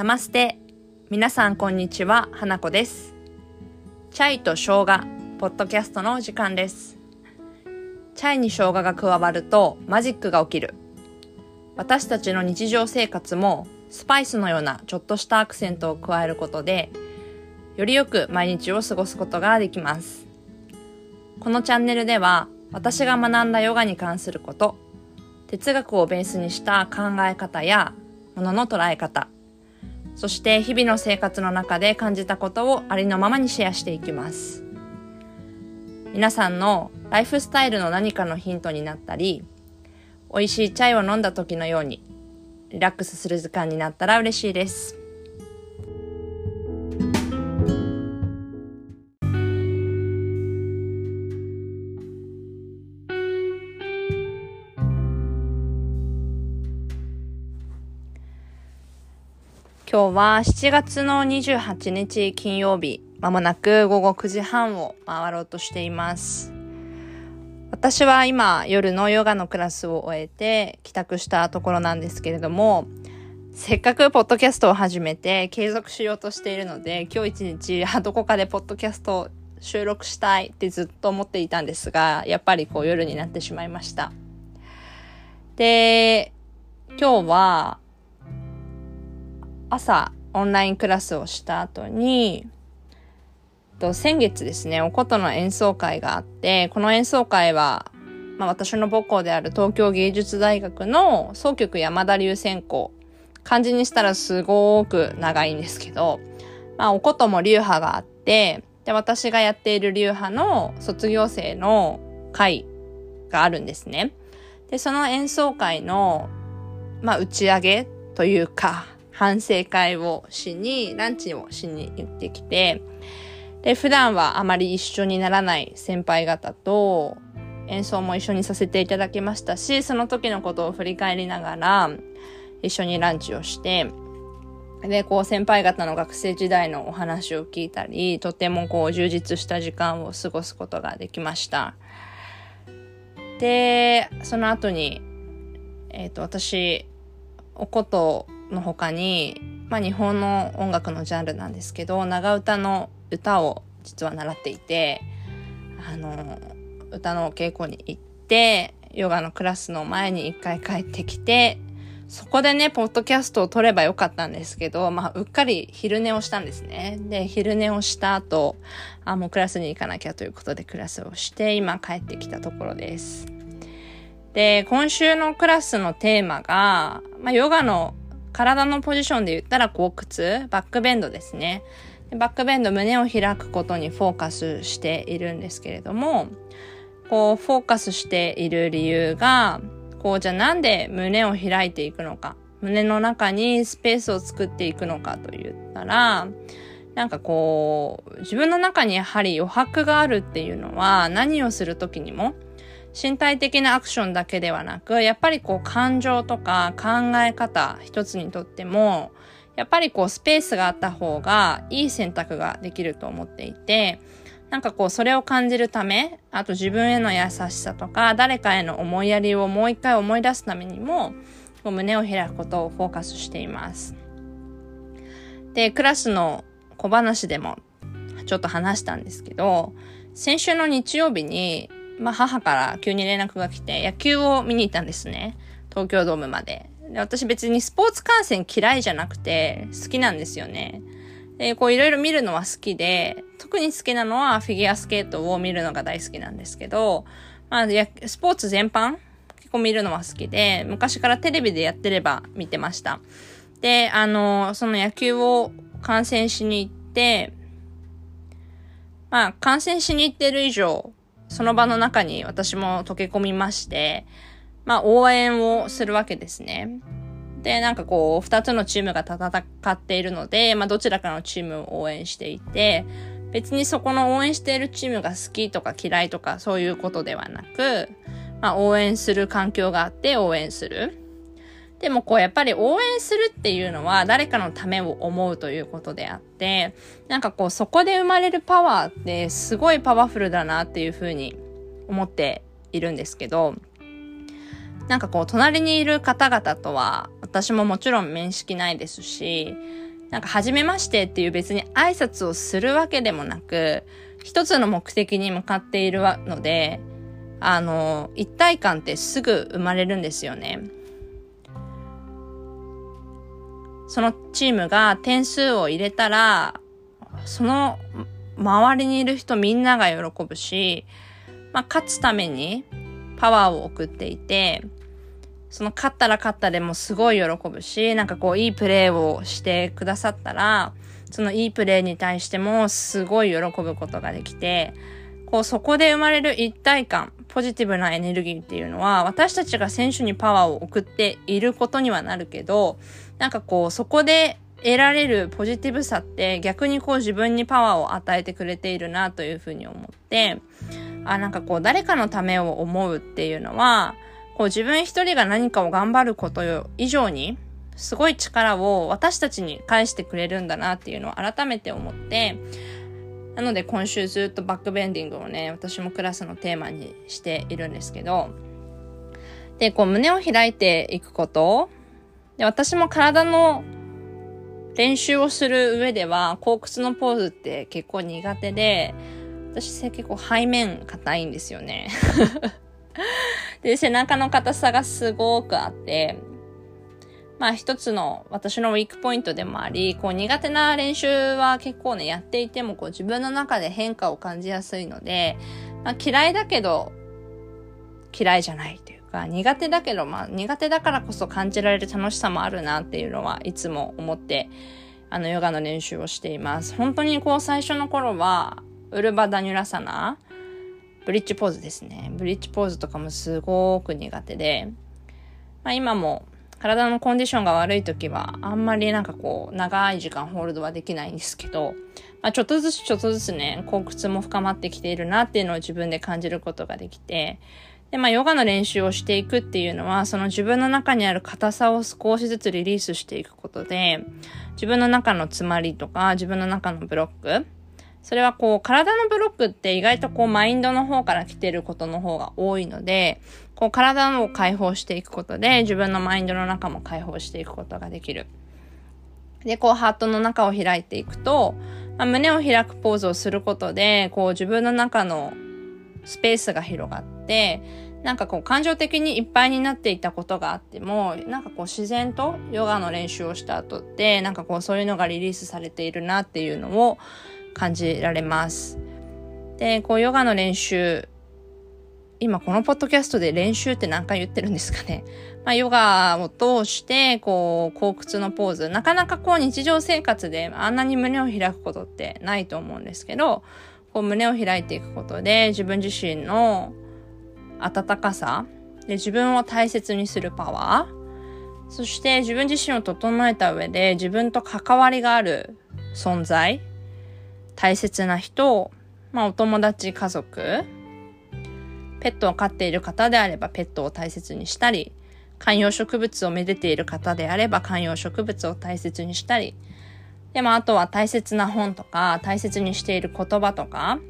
ナマステ。皆さんこんにちは、花子です。チャイと生姜、ポッドキャストのお時間です。チャイに生姜が加わるとマジックが起きる。私たちの日常生活もスパイスのようなちょっとしたアクセントを加えることで、よりよく毎日を過ごすことができます。このチャンネルでは私が学んだヨガに関すること、哲学をベースにした考え方やものの捉え方、そして日々の生活の中で感じたことをありのままにシェアしていきます。皆さんのライフスタイルの何かのヒントになったり、美味しいチャイを飲んだ時のようにリラックスする時間になったら嬉しいです。今日は7月の28日金曜日、まもなく午後9時半を回ろうとしています。私は今夜のヨガのクラスを終えて帰宅したところなんですけれども、せっかくポッドキャストを始めて継続しようとしているので、今日一日あどこかでポッドキャストを収録したいってずっと思っていたんですが、やっぱりこう夜になってしまいました。で、今日は朝オンラインクラスをした後に、と先月ですね、おことの演奏会があって、この演奏会は、まあ、私の母校である東京芸術大学の総局山田流専攻。漢字にしたらすごく長いんですけど、まあ、おことも流派があって、で、私がやっている流派の卒業生の会があるんですね。で、その演奏会の、まあ、打ち上げというか、反省会をしに、ランチをしに行ってきて、で、普段はあまり一緒にならない先輩方と演奏も一緒にさせていただきましたし、その時のことを振り返りながら一緒にランチをして、で、こう先輩方の学生時代のお話を聞いたり、とてもこう充実した時間を過ごすことができました。で、その後に、えっ、と、私、おことの他に、まあ日本の音楽のジャンルなんですけど、長唄の歌を実は習っていて、あの、歌の稽古に行って、ヨガのクラスの前に一回帰ってきて、そこでね、ポッドキャストを撮ればよかったんですけど、まあ、うっかり昼寝をしたんですね。で、昼寝をした後、あ、もうクラスに行かなきゃということでクラスをして、今帰ってきたところです。で、今週のクラスのテーマが、まあ、ヨガの体のポジションで言ったら後屈、バックベンドですね。バックベンド、胸を開くことにフォーカスしているんですけれども、こう、フォーカスしている理由が、こう、じゃあなんで胸を開いていくのか、胸の中にスペースを作っていくのかと言ったら、なんかこう、自分の中にやはり余白があるっていうのは、何をするときにも、身体的なアクションだけではなく、やっぱりこう感情とか考え方一つにとっても、やっぱりこうスペースがあった方がいい選択ができると思っていて、なんかこうそれを感じるため、あと自分への優しさとか、誰かへの思いやりをもう一回思い出すためにも、こう胸を開くことをフォーカスしています。で、クラスの小話でもちょっと話したんですけど、先週の日曜日に、まあ母から急に連絡が来て野球を見に行ったんですね。東京ドームまで。で私別にスポーツ観戦嫌いじゃなくて好きなんですよね。で、こういろいろ見るのは好きで、特に好きなのはフィギュアスケートを見るのが大好きなんですけど、まあ、スポーツ全般結構見るのは好きで、昔からテレビでやってれば見てました。で、あの、その野球を観戦しに行って、まあ、観戦しに行ってる以上、その場の中に私も溶け込みまして、まあ応援をするわけですね。で、なんかこう、二つのチームが戦っているので、まあどちらかのチームを応援していて、別にそこの応援しているチームが好きとか嫌いとかそういうことではなく、まあ応援する環境があって応援する。でもこうやっぱり応援するっていうのは誰かのためを思うということであって、なんかこうそこで生まれるパワーってすごいパワフルだなっていうふうに思っているんですけど、なんかこう隣にいる方々とは私ももちろん面識ないですし、なんか、初めましてっていう別に挨拶をするわけでもなく、一つの目的に向かっているので、あの、一体感ってすぐ生まれるんですよね。そのチームが点数を入れたら、その周りにいる人みんなが喜ぶし、まあ、勝つためにパワーを送っていて、その勝ったら勝ったでもすごい喜ぶし、なんかこういいプレーをしてくださったら、そのいいプレーに対してもすごい喜ぶことができて、こうそこで生まれる一体感、ポジティブなエネルギーっていうのは私たちが選手にパワーを送っていることにはなるけど、なんかこうそこで得られるポジティブさって逆にこう自分にパワーを与えてくれているなというふうに思って、あ、なんかこう誰かのためを思うっていうのは、こう自分一人が何かを頑張ること以上に、すごい力を私たちに返してくれるんだなっていうのを改めて思って、なので今週ずっとバックベンディングをね、私もクラスのテーマにしているんですけど、で、こう胸を開いていくこと、で、私も体の練習をする上では、後屈のポーズって結構苦手で、私結構背面硬いんですよね。で、背中の硬さがすごくあって、まあ一つの私のウィークポイントでもあり、こう苦手な練習は結構ね、やっていてもこう自分の中で変化を感じやすいので、まあ嫌いだけど嫌いじゃないというか、苦手だけどまあ苦手だからこそ感じられる楽しさもあるなっていうのはいつも思って、あのヨガの練習をしています。本当にこう最初の頃は、ウルバダニュラサナ、ブリッジポーズですね。ブリッジポーズとかもすごく苦手で、まあ、今も体のコンディションが悪い時はあんまりなんかこう長い時間ホールドはできないんですけど、まあ、ちょっとずつちょっとずつね、後屈も深まってきているなっていうのを自分で感じることができて、で、まあ、ヨガの練習をしていくっていうのは、その自分の中にある硬さを少しずつリリースしていくことで、自分の中の詰まりとか、自分の中のブロック、それはこう、体のブロックって意外とこう、マインドの方から来てることの方が多いので、こう、体を解放していくことで、自分のマインドの中も解放していくことができる。で、こう、ハートの中を開いていくと、まあ、胸を開くポーズをすることで、こう、自分の中のスペースが広がって、なんかこう感情的にいっぱいになっていたことがあっても、なんかこう自然とヨガの練習をした後って、なんかこうそういうのがリリースされているなっていうのを感じられます。で、こうヨガの練習、今このポッドキャストで練習って何回言ってるんですかね。まあ、ヨガを通して、こう、後屈のポーズ。なかなかこう日常生活であんなに胸を開くことってないと思うんですけど、こう胸を開いていくことで自分自身の温かさで自分を大切にするパワーそして自分自身を整えた上で自分と関わりがある存在大切な人、まあ、お友達、家族、ペットを飼っている方であればペットを大切にしたり、観葉植物をめでている方であれば観葉植物を大切にしたり、でもあとは大切な本とか、大切にしている言葉とか、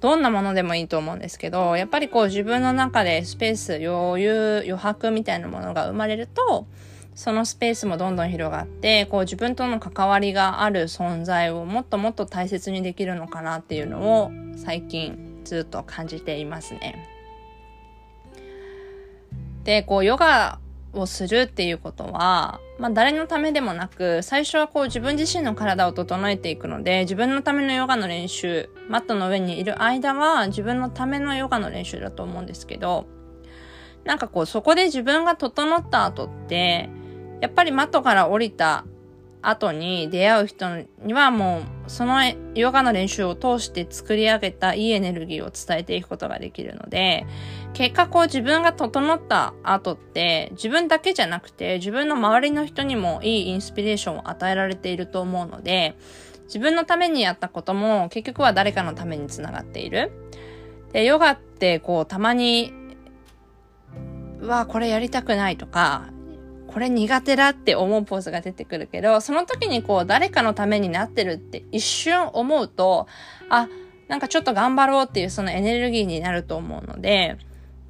どんなものでもいいと思うんですけど、やっぱりこう自分の中でスペース、余裕、余白みたいなものが生まれると、そのスペースもどんどん広がって、こう自分との関わりがある存在をもっともっと大切にできるのかなっていうのを最近ずっと感じていますね。で、こうヨガをするっていうことは、まあ誰のためでもなく、最初はこう自分自身の体を整えていくので、自分のためのヨガの練習、マットの上にいる間は自分のためのヨガの練習だと思うんですけど、なんかこうそこで自分が整った後って、やっぱりマットから降りた後に出会う人にはもうそのヨガの練習を通して作り上げたいいエネルギーを伝えていくことができるので、結果こう自分が整った後って自分だけじゃなくて自分の周りの人にもいいインスピレーションを与えられていると思うので、自分のためにやったことも結局は誰かのためにつながっている。で、ヨガってこうたまに、うわ、これやりたくないとか、これ苦手だって思うポーズが出てくるけど、その時にこう誰かのためになってるって一瞬思うと、あ、なんかちょっと頑張ろうっていうそのエネルギーになると思うので、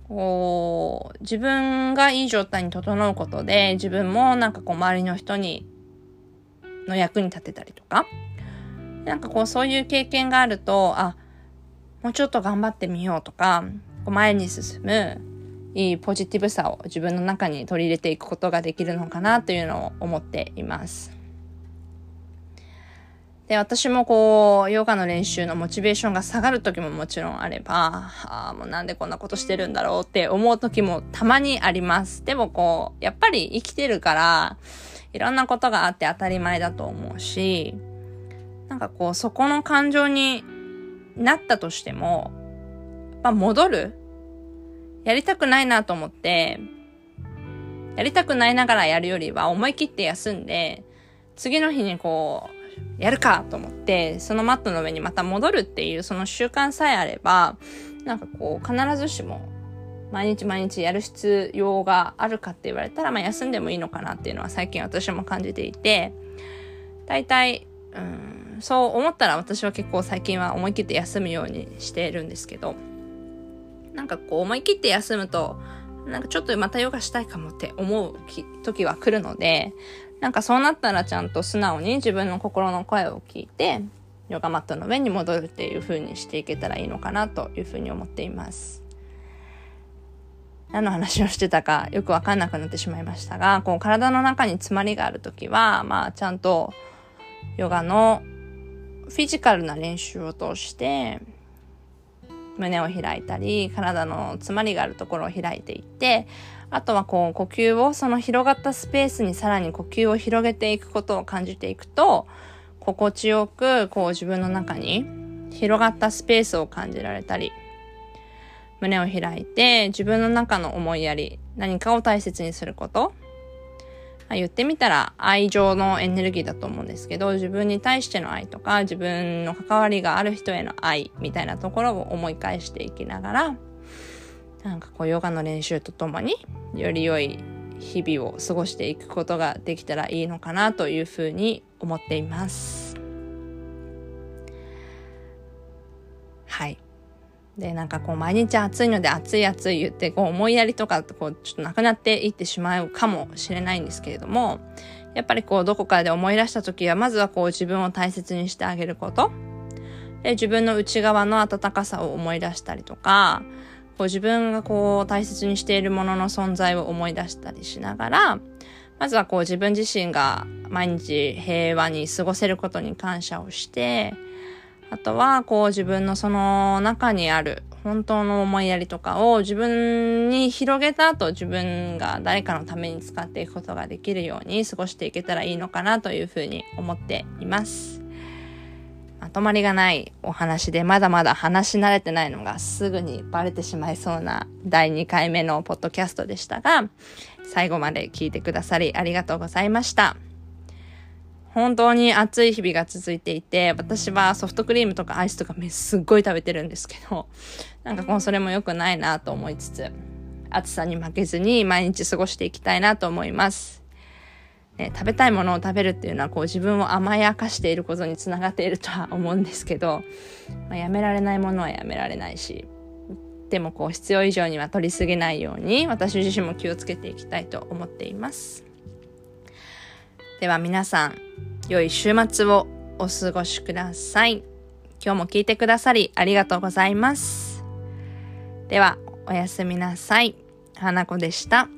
こう、自分がいい状態に整うことで、自分もなんかこう周りの人にの役に立てたりとか、なんかこうそういう経験があると、あ、もうちょっと頑張ってみようとか、こう前に進むいいポジティブさを自分の中に取り入れていくことができるのかなというのを思っています。で、私もこう、ヨガの練習のモチベーションが下がる時ももちろんあれば、ああ、もうなんでこんなことしてるんだろうって思う時もたまにあります。でもこう、やっぱり生きてるから、いろんなことがあって当たり前だと思うし、なんかこう、そこの感情になったとしても、まあ戻るやりたくないなと思って、やりたくないながらやるよりは思い切って休んで、次の日にこう、やるかと思って、そのマットの上にまた戻るっていうその習慣さえあれば、なんかこう、必ずしも毎日毎日やる必要があるかって言われたら、まあ休んでもいいのかなっていうのは最近私も感じていて、大体、うん、そう思ったら私は結構最近は思い切って休むようにしてるんですけど、なんかこう思い切って休むと、なんかちょっとまたヨガしたいかもって思う時は来るので、なんかそうなったらちゃんと素直に自分の心の声を聞いて、ヨガマットの上に戻るっていう風にしていけたらいいのかなという風に思っています。何の話をしてたか よくわかんなくなってしまいましたが、こう体の中に詰まりがあるときは、まあちゃんとヨガのフィジカルな練習を通して、胸を開いたり、体の詰まりがあるところを開いていって、あとはこう呼吸を、その広がったスペースにさらに呼吸を広げていくことを感じていくと、心地よくこう自分の中に広がったスペースを感じられたり、胸を開いて自分の中の思いやり、何かを大切にすること、あ、言ってみたら愛情のエネルギーだと思うんですけど、自分に対しての愛とか、自分の関わりがある人への愛みたいなところを思い返していきながら、なんかこうヨガの練習とともにより良い日々を過ごしていくことができたらいいのかなというふうに思っています。はい。で、なんかこう毎日暑いので暑い暑い言ってこう思いやりとかこうちょっとなくなっていってしまうかもしれないんですけれども、やっぱりこうどこかで思い出した時はまずはこう自分を大切にしてあげること。で、自分の内側の温かさを思い出したりとか、こう自分がこう大切にしているものの存在を思い出したりしながら、まずはこう自分自身が毎日平和に過ごせることに感謝をして、あとはこう自分のその中にある本当の思いやりとかを自分に広げた後自分が誰かのために使っていくことができるように過ごしていけたらいいのかなというふうに思っています。まとまりがないお話でまだまだ話し慣れてないのがすぐにバレてしまいそうな第2回目のポッドキャストでしたが、最後まで聞いてくださりありがとうございました。本当に暑い日々が続いていて、私はソフトクリームとかアイスとかすっごい食べてるんですけど、なんかもうそれも良くないなと思いつつ、暑さに負けずに毎日過ごしていきたいなと思います。ね、食べたいものを食べるっていうのはこう自分を甘やかしていることにつながっているとは思うんですけど、まあ、やめられないものはやめられないしでもこう必要以上には取りすぎないように私自身も気をつけていきたいと思っていますでは皆さん良い週末をお過ごしください。今日も聞いてくださりありがとうございます。ではおやすみなさい。花子でした。